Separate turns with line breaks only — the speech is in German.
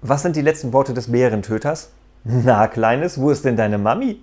Was sind die letzten Worte des Bärentöters? Na, Kleines, wo ist denn deine Mami?